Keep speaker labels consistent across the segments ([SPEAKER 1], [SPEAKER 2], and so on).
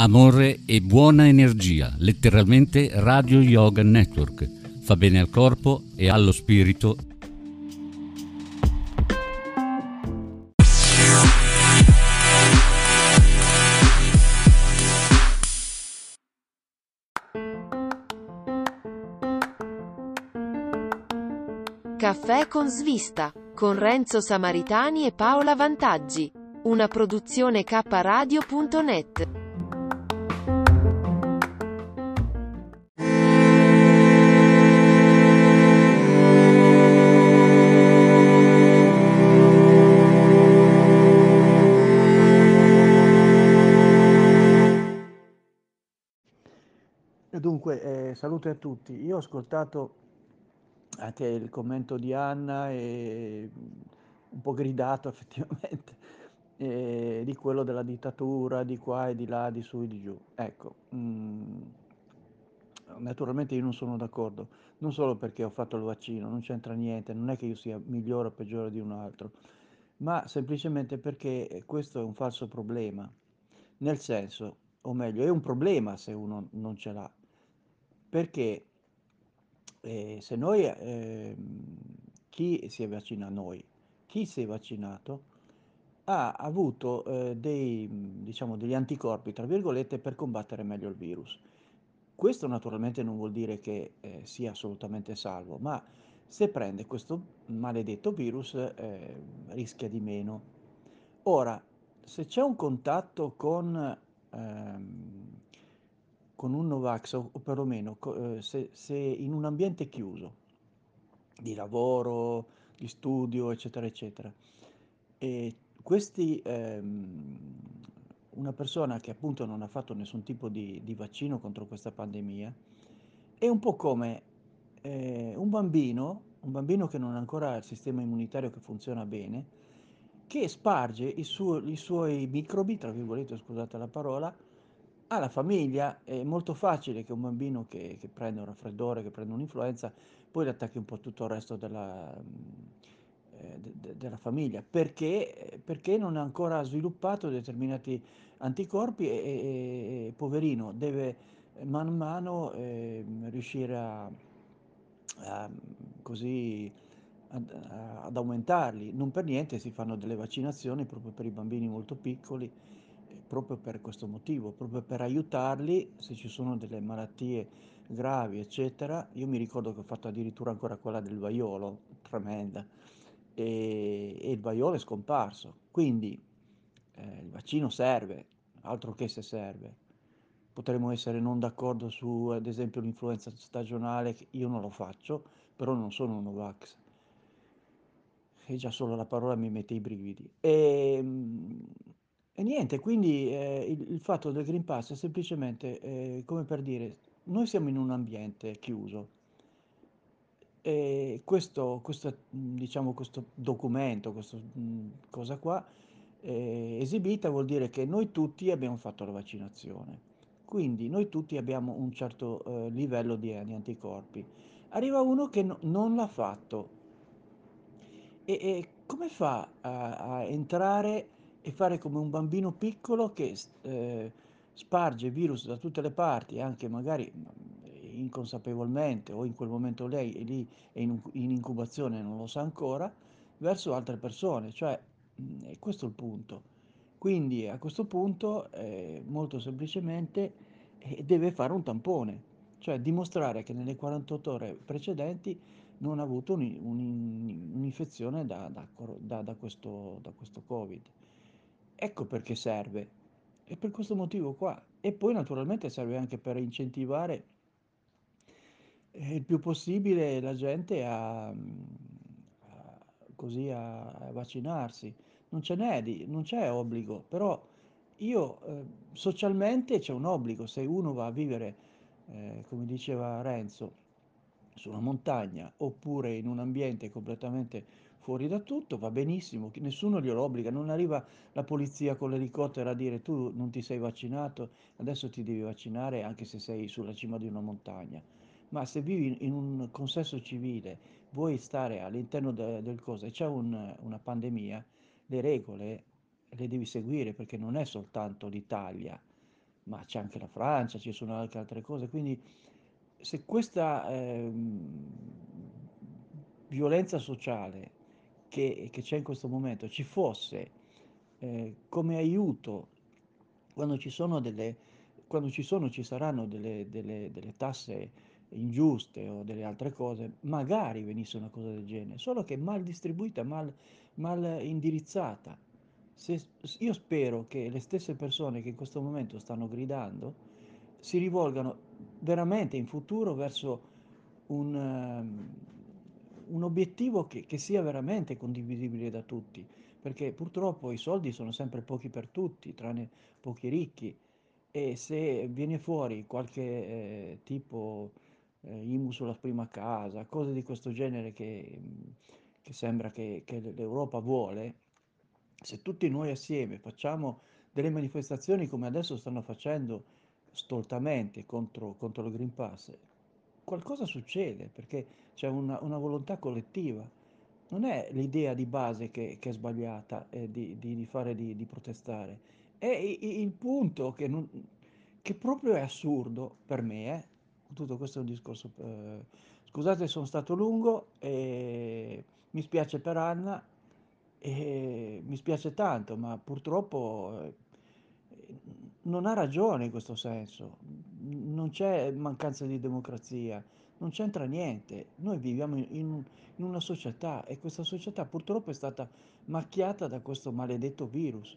[SPEAKER 1] amore e buona energia, letteralmente Radio Yoga Network. Fa bene al corpo e allo spirito
[SPEAKER 2] Caffè con svista, con Renzo Samaritani e Paola Vantaggi. Una produzione kradio.net.
[SPEAKER 3] Dunque, eh, salute a tutti. Io ho ascoltato anche il commento di Anna e un po' gridato effettivamente eh, di quello della dittatura, di qua e di là, di su e di giù. Ecco, mh, mm, naturalmente io non sono d'accordo, non solo perché ho fatto il vaccino, non c'entra niente, non è che io sia migliore o peggiore di un altro, ma semplicemente perché questo è un falso problema, nel senso, o meglio, è un problema se uno non ce l'ha, perché eh, se noi, eh, chi si è vaccinato, noi, chi si è vaccinato ha avuto eh, dei, diciamo, degli anticorpi, tra virgolette, per combattere meglio il virus. Questo naturalmente non vuol dire che eh, sia assolutamente salvo, ma se prende questo maledetto virus eh, rischia di meno. Ora, se c'è un contatto con ehm, con un Novax o, o perlomeno eh, se, se, in un ambiente chiuso di lavoro, di studio, eccetera, eccetera, e questi, ehm, una persona che appunto non ha fatto nessun tipo di, di vaccino contro questa pandemia, è un po' come eh, un bambino, un bambino che non ha ancora il sistema immunitario che funziona bene, che sparge i, suo, i suoi microbi, tra virgolette, scusate la parola, alla famiglia è molto facile che un bambino che, che prende un raffreddore, che prende un'influenza, poi attacchi un po' tutto il resto della, eh, de, della famiglia, perché, perché, non ha ancora sviluppato determinati anticorpi e, e, e poverino deve man mano eh, riuscire a, a così ad, ad aumentarli. Non per niente si fanno delle vaccinazioni proprio per i bambini molto piccoli proprio per questo motivo, proprio per aiutarli se ci sono delle malattie gravi, eccetera. Io mi ricordo che ho fatto addirittura ancora quella del vaiolo, tremenda, e, e il vaiolo è scomparso. Quindi eh, il vaccino serve, altro che se serve. Potremmo essere non d'accordo su, ad esempio, l'influenza stagionale, io non lo faccio, però non sono un Novax. E già solo la parola mi mette i brividi. E, ehm, niente, quindi eh, il, il fatto del Green Pass è semplicemente eh, come per dire, noi siamo in un ambiente chiuso. E questo, questo, diciamo, questo documento, questa cosa qua, eh, esibita vuol dire che noi tutti abbiamo fatto la vaccinazione, quindi noi tutti abbiamo un certo eh, livello di, di, anticorpi. Arriva uno che no, non l'ha fatto. E, e, come fa a, a entrare e fare come un bambino piccolo che eh, sparge virus da tutte le parti, anche magari inconsapevolmente o in quel momento lei è lì è in, in incubazione e non lo sa ancora, verso altre persone, cioè è questo il punto. Quindi a questo punto eh, molto semplicemente eh, deve fare un tampone, cioè dimostrare che nelle 48 ore precedenti non ha avuto un'infezione da, da, da, da, questo, da questo Covid. Ecco perché serve. E per questo motivo qua. E poi naturalmente serve anche per incentivare eh, il più possibile la gente a, a così a, vaccinarsi. Non di, non c'è obbligo, però io eh, socialmente c'è un obbligo. Se uno va a vivere, eh, come diceva Renzo, su una montagna oppure in un ambiente completamente fuori da tutto, va benissimo, nessuno glielo obbliga, non arriva la polizia con l'elicottero a dire tu non ti sei vaccinato, adesso ti devi vaccinare anche se sei sulla cima di una montagna. Ma se vivi in un consesso civile, vuoi stare all'interno de, del coso e c'è un, una pandemia, le regole le devi seguire perché non è soltanto l'Italia, ma c'è anche la Francia, ci sono anche altre cose, quindi se questa eh, violenza sociale che, che, c'è in questo momento ci fosse eh, come aiuto quando ci sono delle, quando ci sono, ci saranno delle, delle, delle tasse ingiuste o delle altre cose, magari venisse una cosa del genere, solo che mal distribuita, mal, mal indirizzata. Se, io spero che le stesse persone che in questo momento stanno gridando si rivolgano veramente in futuro verso un, um, un obiettivo che, che, sia veramente condivisibile da tutti, perché purtroppo i soldi sono sempre pochi per tutti, tranne pochi ricchi, e se viene fuori qualche eh, tipo eh, IMU sulla prima casa, cose di questo genere che, che sembra che, che l'Europa vuole, se tutti noi assieme facciamo delle manifestazioni come adesso stanno facendo stoltamente contro, contro il Green Pass, qualcosa succede perché c'è una, una volontà collettiva. Non è l'idea di base che, che è sbagliata eh, di, di, di, fare, di, di protestare, è il punto che, non, che proprio è assurdo per me, eh, tutto questo è un discorso. Eh, scusate, sono stato lungo e mi spiace per Anna e mi spiace tanto, ma purtroppo eh, non ha ragione in questo senso. Non c'è mancanza di democrazia, non c'entra niente. Noi viviamo in, in, una società e questa società purtroppo è stata macchiata da questo maledetto virus.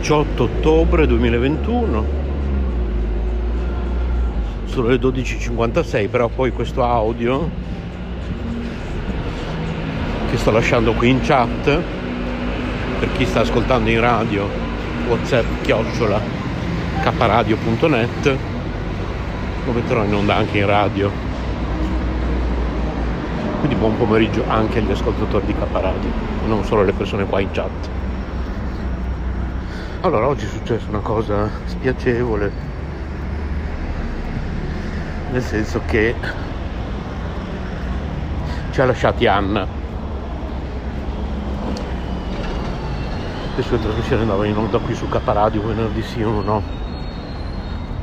[SPEAKER 4] 18 ottobre 2021 sono le 12.56 però poi questo audio che sto lasciando qui in chat per chi sta ascoltando in radio whatsapp chiocciola kradio.net lo metterò in onda anche in radio. Quindi buon pomeriggio anche agli ascoltatori di K Radio non solo alle persone qua in chat allora, oggi è successa una cosa spiacevole, nel senso che ci ha lasciati Anna. Le sue trasmissioni andavano in onda qui su Caparadio venerdì sì o no,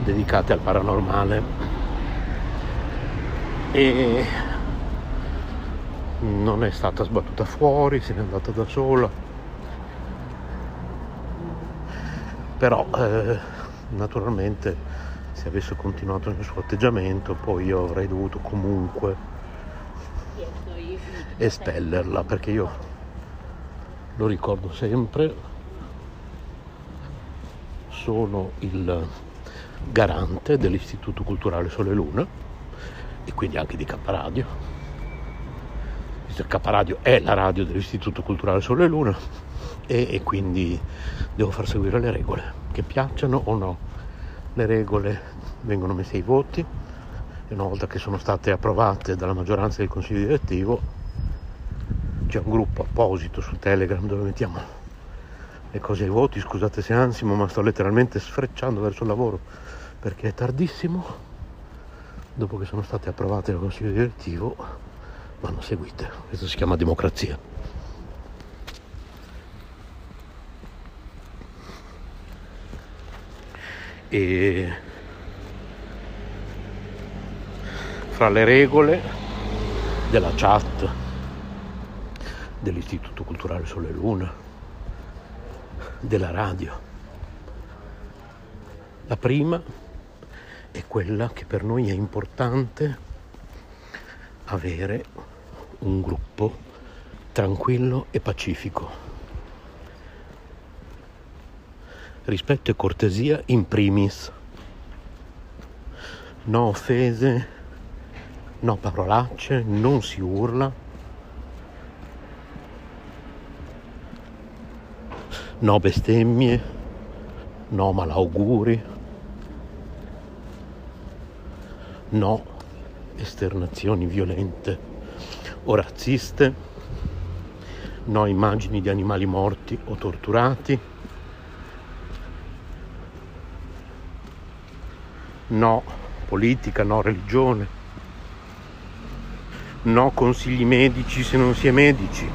[SPEAKER 4] dedicate al paranormale. E non è stata sbattuta fuori, se n'è andata da sola però eh, naturalmente se avesse continuato nel suo atteggiamento poi io avrei dovuto comunque espellerla perché io lo ricordo sempre sono il garante dell'Istituto Culturale Sole Luna e quindi anche di Caparadio. Caparadio è la radio dell'Istituto Culturale Sole Luna e, e quindi devo far seguire le regole, che piacciono o no. Le regole vengono messe ai voti e una volta che sono state approvate dalla maggioranza del consiglio direttivo c'è un gruppo apposito su Telegram dove mettiamo le cose ai voti. Scusate se ansimo, ma sto letteralmente sfrecciando verso il lavoro perché è tardissimo. Dopo che sono state approvate dal consiglio direttivo vanno seguite. Questo si chiama democrazia. E fra le regole della chat dell'Istituto Culturale Sole Luna, della radio. La prima è quella che per noi è importante avere un gruppo tranquillo e pacifico. Rispetto e cortesia in primis. No offese, no parolacce, non si urla. No bestemmie, no malauguri, no esternazioni violente o razziste, no immagini di animali morti o torturati, no politica, no religione, no consigli medici se non si è medici,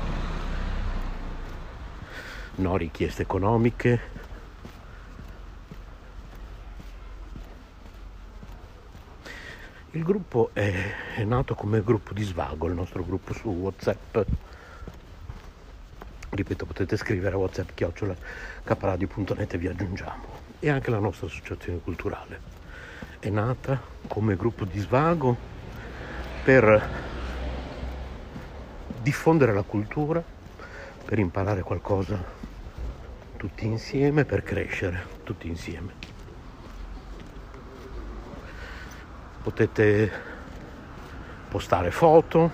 [SPEAKER 4] no richieste economiche, Il gruppo è, è, nato come gruppo di svago, il nostro gruppo su WhatsApp. Ripeto, potete scrivere a WhatsApp chiocciola caparadio.net e vi aggiungiamo. E anche la nostra associazione culturale è nata come gruppo di svago per diffondere la cultura, per imparare qualcosa tutti insieme, per crescere tutti insieme. potete postare foto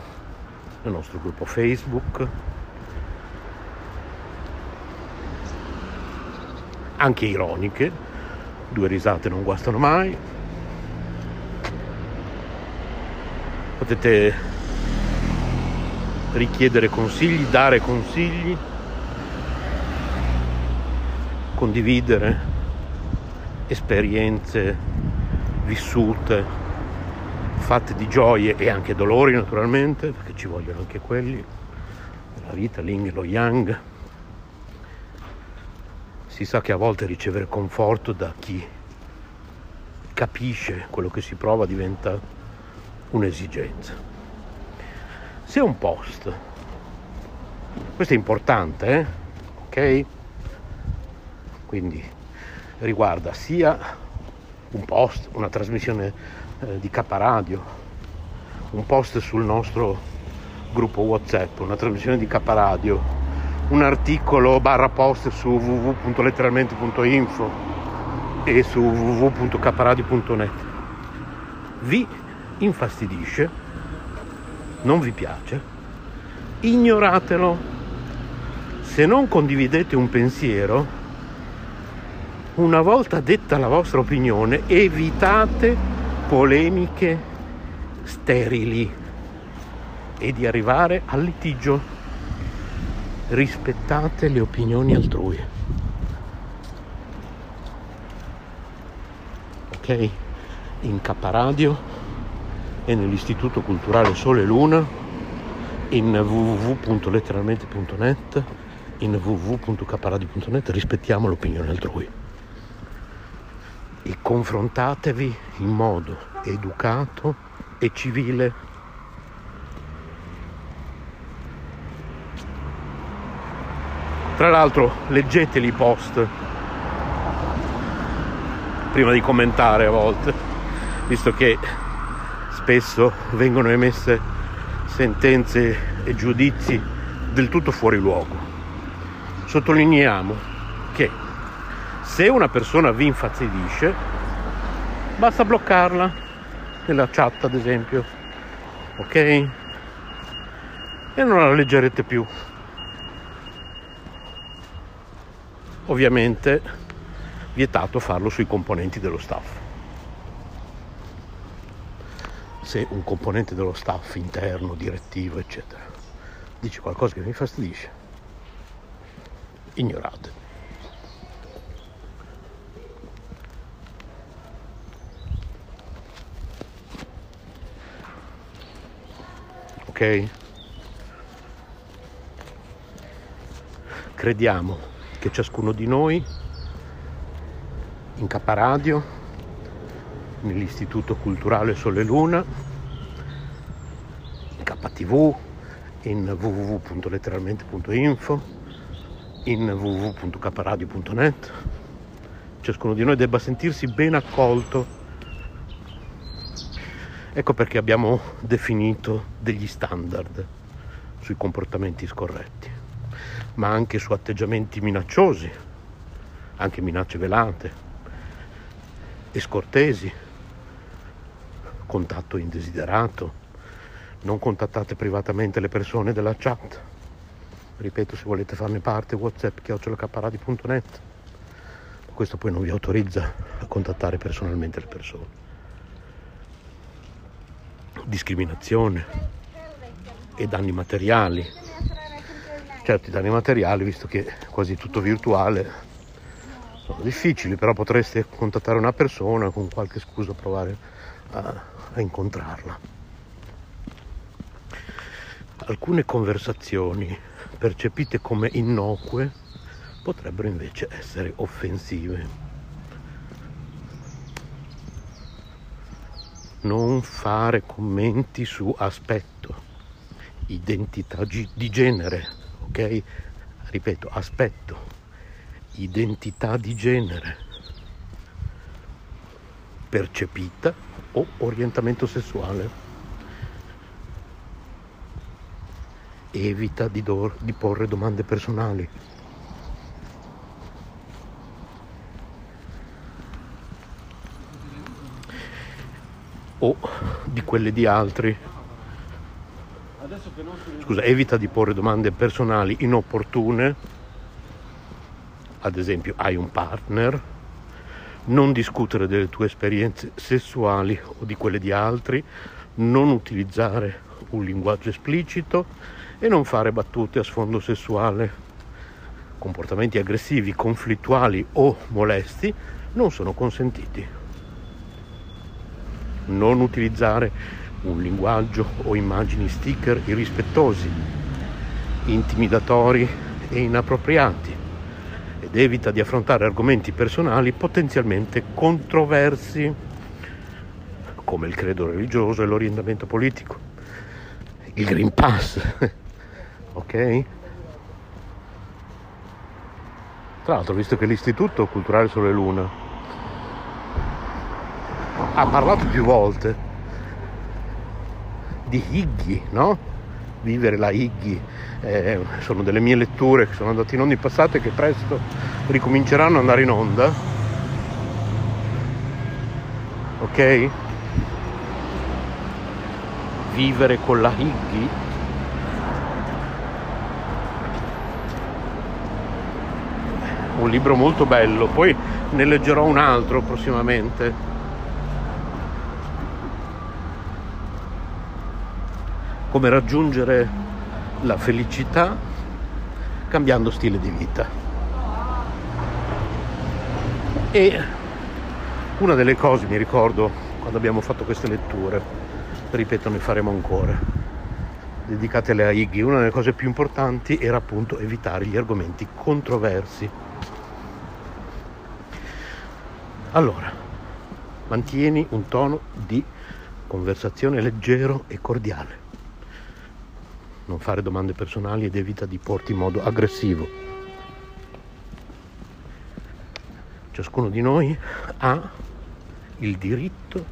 [SPEAKER 4] nel nostro gruppo Facebook, anche ironiche, due risate non guastano mai. Potete richiedere consigli, dare consigli, condividere esperienze vissute fatte di gioie e anche dolori naturalmente, perché ci vogliono anche quelli, la vita, l'ing lo yang. Si sa che a volte ricevere conforto da chi capisce quello che si prova diventa un'esigenza. Se un post, questo è importante, eh? ok? Quindi riguarda sia un post, una trasmissione eh, di Caparadio, un post sul nostro gruppo WhatsApp, una trasmissione di Caparadio, un articolo barra post su www.letteralmente.info e su www.caparadio.net. Vi infastidisce, non vi piace, ignoratelo. Se non condividete un pensiero, una volta detta la vostra opinione, evitate polemiche sterili e di arrivare al litigio. Rispettate le opinioni altrui. Ok? In Caparadio e nell'Istituto Culturale Sole e Luna, in www.letteralmente.net, in www.caparadio.net rispettiamo l'opinione altrui e confrontatevi in modo educato e civile. Tra l'altro leggeteli i post prima di commentare a volte, visto che spesso vengono emesse sentenze e giudizi del tutto fuori luogo. Sottolineiamo che se una persona vi infastidisce, basta bloccarla nella chat, ad esempio, ok? E non la leggerete più. Ovviamente vietato farlo sui componenti dello staff. Se un componente dello staff interno, direttivo, eccetera, dice qualcosa che mi infastidisce, ignorate. ok? Crediamo che ciascuno di noi in Caparadio, nell'Istituto Culturale Sole Luna, KTV, in www.letteralmente.info, in www.caparadio.net, ciascuno di noi debba sentirsi ben accolto. Ecco perché abbiamo definito degli standard sui comportamenti scorretti, ma anche su atteggiamenti minacciosi, anche minacce velate e scortesi, contatto indesiderato. Non contattate privatamente le persone della chat. Ripeto, se volete farne parte, whatsapp chiocciolacaparadi.net. Questo poi non vi autorizza a contattare personalmente le persone. Discriminazione e danni materiali. Certo, i danni materiali, visto che è quasi tutto virtuale, sono difficili, però potreste contattare una persona con qualche scusa provare a, a incontrarla. Alcune conversazioni percepite come innocue potrebbero invece essere offensive. Non fare commenti su aspetto, identità di genere, ok? Ripeto, aspetto, identità di genere percepita o orientamento sessuale. Evita di, di porre domande personali. O di quelle di altri. Scusa, evita di porre domande personali inopportune. Ad esempio, hai un partner, non discutere delle tue esperienze sessuali o di quelle di altri, non utilizzare un linguaggio esplicito e non fare battute a sfondo sessuale. Comportamenti aggressivi, conflittuali o molesti non sono consentiti. Non utilizzare un linguaggio o immagini sticker irrispettosi, intimidatori e inappropriati ed evita di affrontare argomenti personali potenzialmente controversi come il credo religioso e l'orientamento politico, il Green Pass, ok? Tra l'altro, visto che l'Istituto Culturale Sole Luna ha parlato più volte di Higgy, no? Vivere la Higgy, eh, sono delle mie letture che sono andate in onda in passato e che presto ricominceranno ad andare in onda. Ok? Vivere con la Higgy un libro molto bello, poi ne leggerò un altro prossimamente. Come raggiungere la felicità cambiando stile di vita. E una delle cose, mi ricordo, quando abbiamo fatto queste letture, ripeto, ne faremo ancora, dedicate alle Aighi, una delle cose più importanti era appunto evitare gli argomenti controversi allora, mantieni un tono di conversazione leggero e cordiale. Non fare domande personali ed evita di porti in modo aggressivo. Ciascuno di noi ha il diritto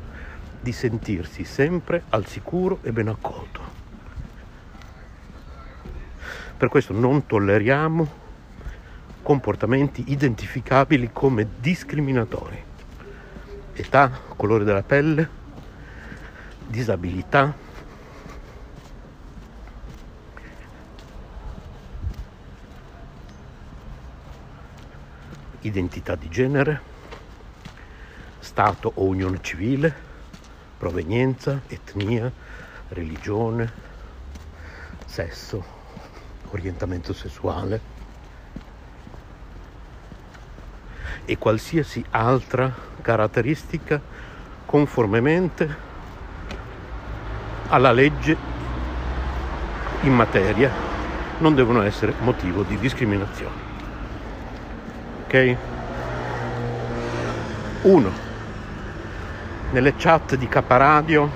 [SPEAKER 4] di sentirsi sempre al sicuro e ben accolto. Per questo non tolleriamo comportamenti identificabili come discriminatori età, colore della pelle, disabilità, identità di genere, stato o unione civile, provenienza, etnia, religione, sesso, orientamento sessuale e qualsiasi altra caratteristica conformemente alla legge in materia non devono essere motivo di discriminazione. Ok? 1. Nelle chat di Caparadio,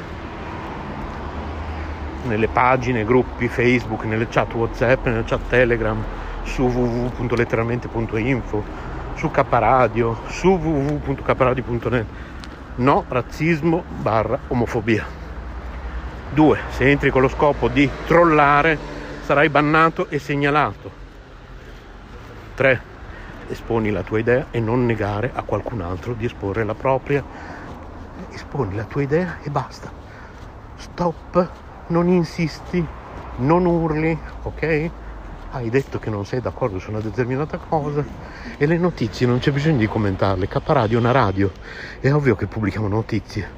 [SPEAKER 4] nelle pagine, gruppi Facebook, nelle chat WhatsApp, nelle chat Telegram, su www.letteralmente.info, su Caparadio, su www.caparadio.net. No razzismo barra omofobia. 2. Se entri con lo scopo di trollare, sarai bannato e segnalato. 3. Esponi la tua idea e non negare a qualcun altro di esporre la propria. Esponi la tua idea e basta. Stop, non insisti, non urli, ok? Hai detto che non sei d'accordo su una determinata cosa e le notizie non c'è bisogno di commentarle. K Radio è una radio, è ovvio che pubblichiamo notizie.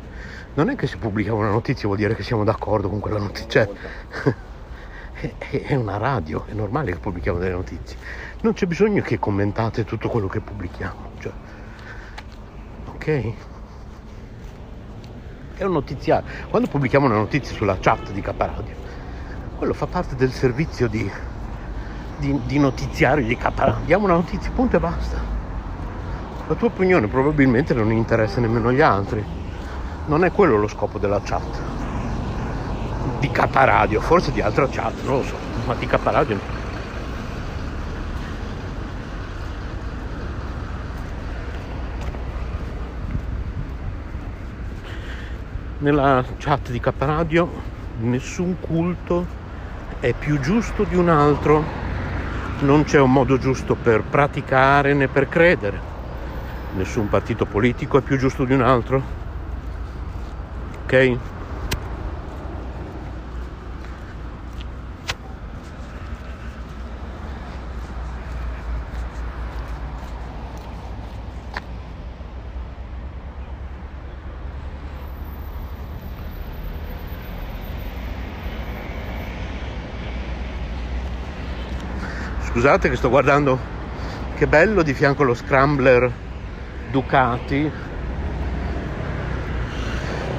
[SPEAKER 4] Non è che se pubblichiamo una notizia vuol dire che siamo d'accordo con quella notizia. Cioè, è una radio, è normale che pubblichiamo delle notizie. Non c'è bisogno che commentate tutto quello che pubblichiamo. Cioè, ok? È un notiziario. Quando pubblichiamo una notizia sulla chat di K Radio, quello fa parte del servizio di, di, di notiziario di K Radio. Diamo una notizia, punto e basta. La tua opinione probabilmente non interessa nemmeno gli altri. Non è quello lo scopo della chat di K Radio, forse di altra chat, non lo so, ma di K Radio no. Nella chat di K Radio nessun culto è più giusto di un altro, non c'è un modo giusto per praticare né per credere, nessun partito politico è più giusto di un altro, ok? Scusate che sto guardando. Che bello di fianco allo scrambler Ducati.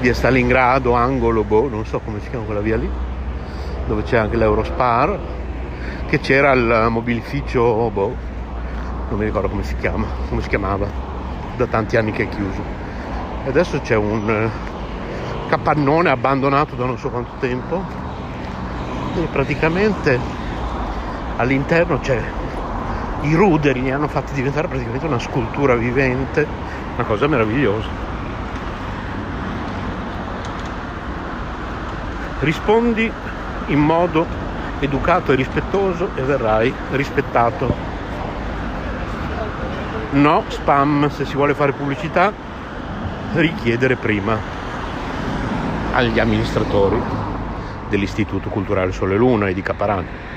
[SPEAKER 4] Via Stalingrado, angolo, boh, non so come si chiama quella via lì, dove c'è anche l'Eurospar, che c'era il mobilificio, boh, non mi ricordo come si chiama, come si chiamava, da tanti anni che è chiuso. E adesso c'è un eh, capannone abbandonato da non so quanto tempo. E praticamente all'interno c'è i ruderi li hanno fatti diventare praticamente una scultura vivente, una cosa meravigliosa. Rispondi in modo educato e rispettoso e verrai rispettato. No spam, se si vuole fare pubblicità, richiedere prima agli amministratori dell'Istituto Culturale Sole Luna e di Caparano.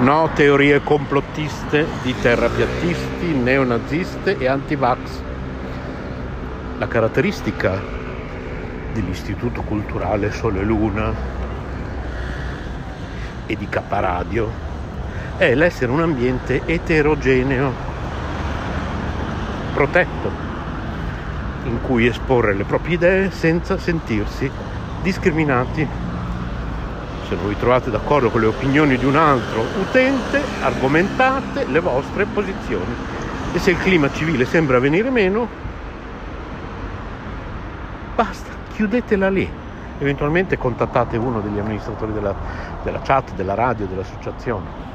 [SPEAKER 4] No teorie complottiste di terrapiattisti, neonaziste e anti-vax. La caratteristica dell'Istituto Culturale Sole Luna e di Caparadio è l'essere un ambiente eterogeneo, protetto, in cui esporre le proprie idee senza sentirsi discriminati se non vi trovate d'accordo con le opinioni di un altro utente, argomentate le vostre posizioni. E se il clima civile sembra venire meno, basta, chiudetela lì. Eventualmente contattate uno degli amministratori della, della chat, della radio, dell'associazione.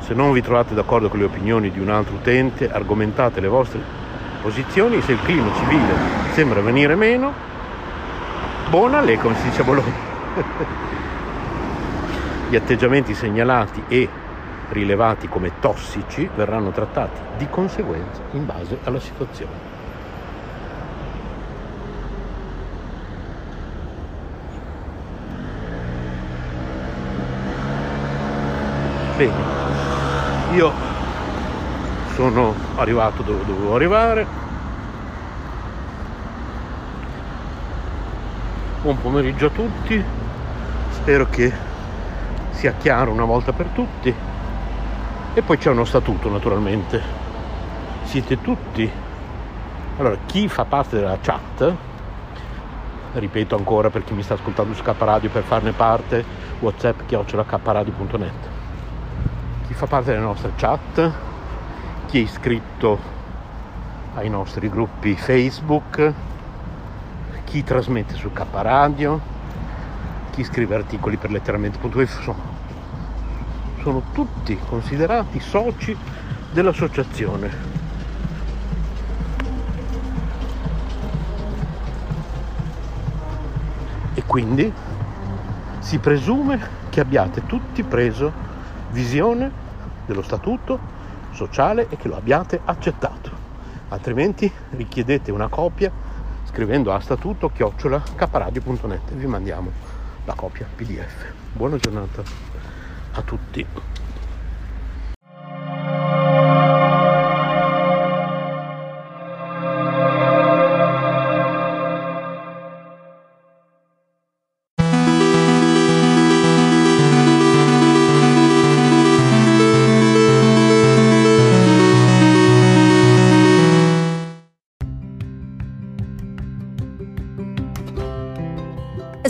[SPEAKER 4] Se non vi trovate d'accordo con le opinioni di un altro utente, argomentate le vostre posizioni. Se il clima civile sembra venire meno, buona lei, come si dice a Bologna. Gli atteggiamenti segnalati e rilevati come tossici verranno trattati di conseguenza in base alla situazione. Bene, io sono arrivato dove dovevo arrivare. Buon pomeriggio a tutti, spero che sia chiaro una volta per tutti. E poi c'è uno statuto naturalmente. Siete tutti. Allora, chi fa parte della chat, ripeto ancora per chi mi sta ascoltando su K Radio per farne parte, whatsapp chiocciolakpradio.net. Chi fa parte della nostra chat, chi è iscritto ai nostri gruppi Facebook, chi trasmette su K Radio, chi scrive articoli per letteralmente.it sono, sono tutti considerati soci dell'associazione. E quindi si presume che abbiate tutti preso visione dello statuto sociale e che lo abbiate accettato. Altrimenti richiedete una copia scrivendo a statuto chiocciola caparadio.net e vi mandiamo la copia PDF. Buona giornata a tutti.